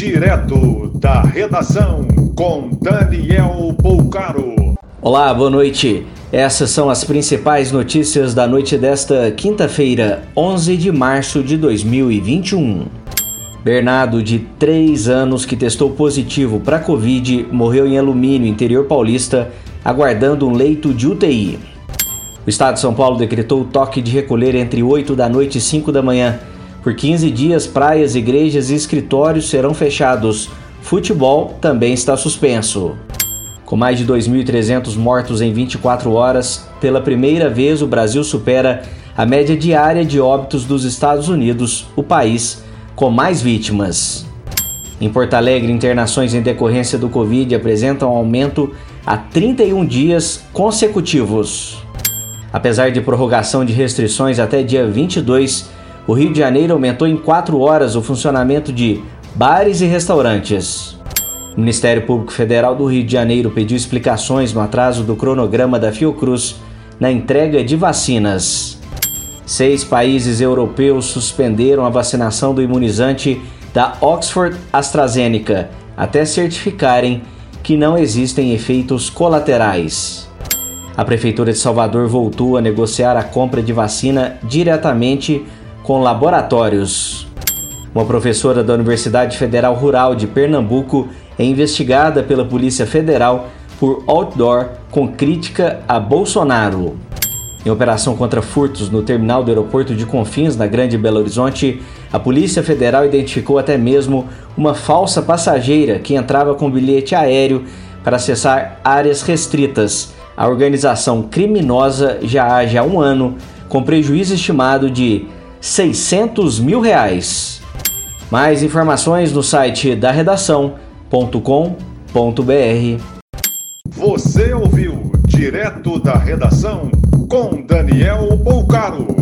Direto da redação com Daniel Poucaro. Olá, boa noite. Essas são as principais notícias da noite desta quinta-feira, 11 de março de 2021. Bernardo, de 3 anos, que testou positivo para Covid, morreu em Alumínio, interior paulista, aguardando um leito de UTI. O Estado de São Paulo decretou o toque de recolher entre 8 da noite e 5 da manhã. Por 15 dias, praias, igrejas e escritórios serão fechados. Futebol também está suspenso. Com mais de 2.300 mortos em 24 horas, pela primeira vez o Brasil supera a média diária de óbitos dos Estados Unidos, o país com mais vítimas. Em Porto Alegre, internações em decorrência do Covid apresentam aumento há 31 dias consecutivos. Apesar de prorrogação de restrições até dia 22, o Rio de Janeiro aumentou em 4 horas o funcionamento de bares e restaurantes. O Ministério Público Federal do Rio de Janeiro pediu explicações no atraso do cronograma da Fiocruz na entrega de vacinas. Seis países europeus suspenderam a vacinação do imunizante da Oxford AstraZeneca até certificarem que não existem efeitos colaterais. A Prefeitura de Salvador voltou a negociar a compra de vacina diretamente com laboratórios. Uma professora da Universidade Federal Rural de Pernambuco é investigada pela Polícia Federal por outdoor com crítica a Bolsonaro. Em operação contra furtos no terminal do aeroporto de Confins, na Grande Belo Horizonte, a Polícia Federal identificou até mesmo uma falsa passageira que entrava com bilhete aéreo para acessar áreas restritas. A organização criminosa já age há um ano com prejuízo estimado de 600 mil reais. Mais informações no site da redação.com.br. Você ouviu direto da redação com Daniel Poucaro.